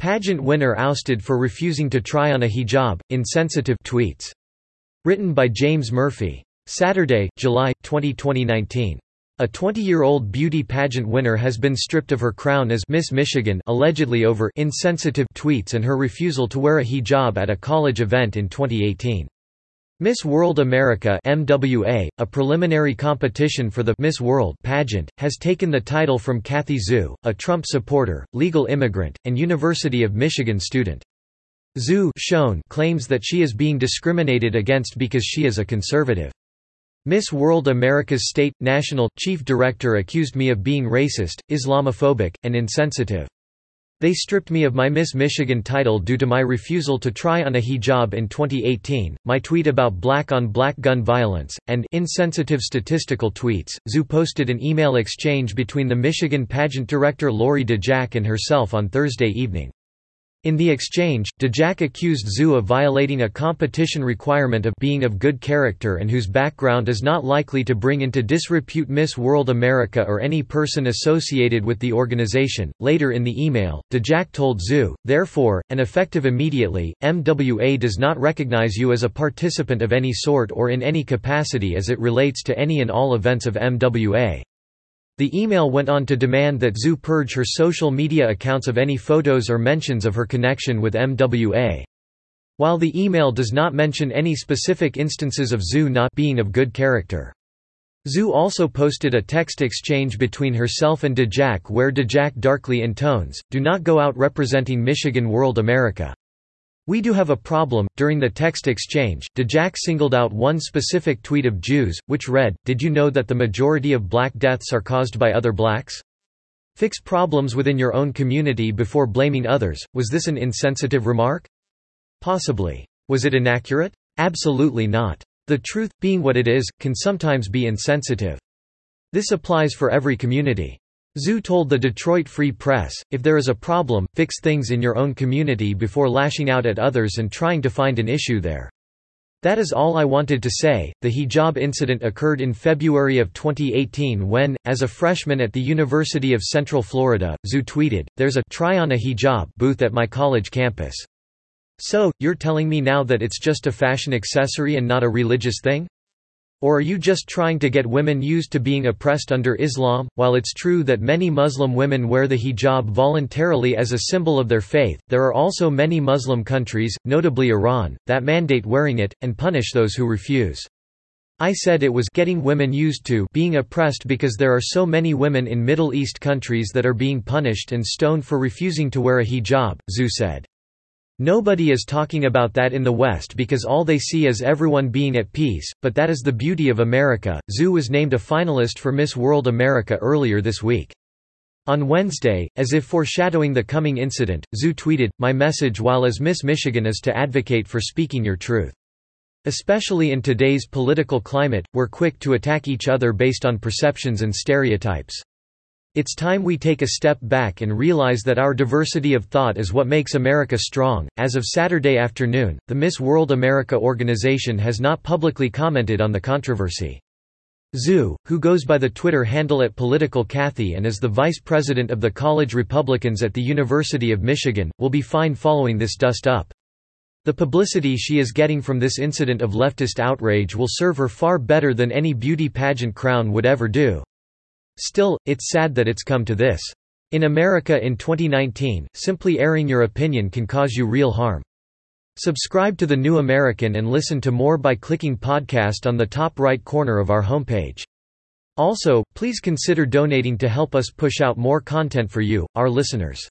Pageant winner ousted for refusing to try on a hijab, insensitive tweets. Written by James Murphy. Saturday, July, 20, 2019. A 20-year-old beauty pageant winner has been stripped of her crown as Miss Michigan allegedly over insensitive tweets and her refusal to wear a hijab at a college event in 2018. Miss World America MWA, a preliminary competition for the Miss World pageant, has taken the title from Kathy Zhu, a Trump supporter, legal immigrant, and University of Michigan student. Zhu shown claims that she is being discriminated against because she is a conservative. Miss World America's state, national, chief director accused me of being racist, Islamophobic, and insensitive. They stripped me of my Miss Michigan title due to my refusal to try on a hijab in 2018, my tweet about black-on-black -black gun violence, and insensitive statistical tweets. Zhu posted an email exchange between the Michigan pageant director Lori DeJack and herself on Thursday evening. In the exchange, DeJack accused Zhu of violating a competition requirement of being of good character and whose background is not likely to bring into disrepute Miss World America or any person associated with the organization. Later in the email, DeJack told Zhu, therefore, and effective immediately, MWA does not recognize you as a participant of any sort or in any capacity as it relates to any and all events of MWA. The email went on to demand that Zhu purge her social media accounts of any photos or mentions of her connection with MWA. While the email does not mention any specific instances of Zhu not being of good character. Zhu also posted a text exchange between herself and DeJack where DeJack darkly intones, do not go out representing Michigan World America. We do have a problem. During the text exchange, DeJack singled out one specific tweet of Zhu's, which read, Did you know that the majority of black deaths are caused by other blacks? Fix problems within your own community before blaming others. Was this an insensitive remark? Possibly. Was it inaccurate? Absolutely not. The truth, being what it is, can sometimes be insensitive. This applies for every community. Zhu told the Detroit Free Press, if there is a problem, fix things in your own community before lashing out at others and trying to find an issue there. That is all I wanted to say. The hijab incident occurred in February of 2018 when, as a freshman at the University of Central Florida, Zhu tweeted, There's a try on a hijab booth at my college campus. So, you're telling me now that it's just a fashion accessory and not a religious thing? Or are you just trying to get women used to being oppressed under Islam? While it's true that many Muslim women wear the hijab voluntarily as a symbol of their faith, there are also many Muslim countries, notably Iran, that mandate wearing it, and punish those who refuse. I said it was getting women used to being oppressed because there are so many women in Middle East countries that are being punished and stoned for refusing to wear a hijab, Zhu said. Nobody is talking about that in the West because all they see is everyone being at peace, but that is the beauty of America. Zhu was named a finalist for Miss World America earlier this week. On Wednesday, as if foreshadowing the coming incident, Zhu tweeted, My message while as Miss Michigan is to advocate for speaking your truth. Especially in today's political climate, we're quick to attack each other based on perceptions and stereotypes. It's time we take a step back and realize that our diversity of thought is what makes America strong. As of Saturday afternoon, the Miss World America organization has not publicly commented on the controversy. Zhu, who goes by the Twitter handle at Political Kathy and is the vice president of the College Republicans at the University of Michigan, will be fine following this dust-up. The publicity she is getting from this incident of leftist outrage will serve her far better than any beauty pageant crown would ever do. Still, it's sad that it's come to this. In America in 2019, simply airing your opinion can cause you real harm. Subscribe to The New American and listen to more by clicking podcast on the top right corner of our homepage. Also, please consider donating to help us push out more content for you, our listeners.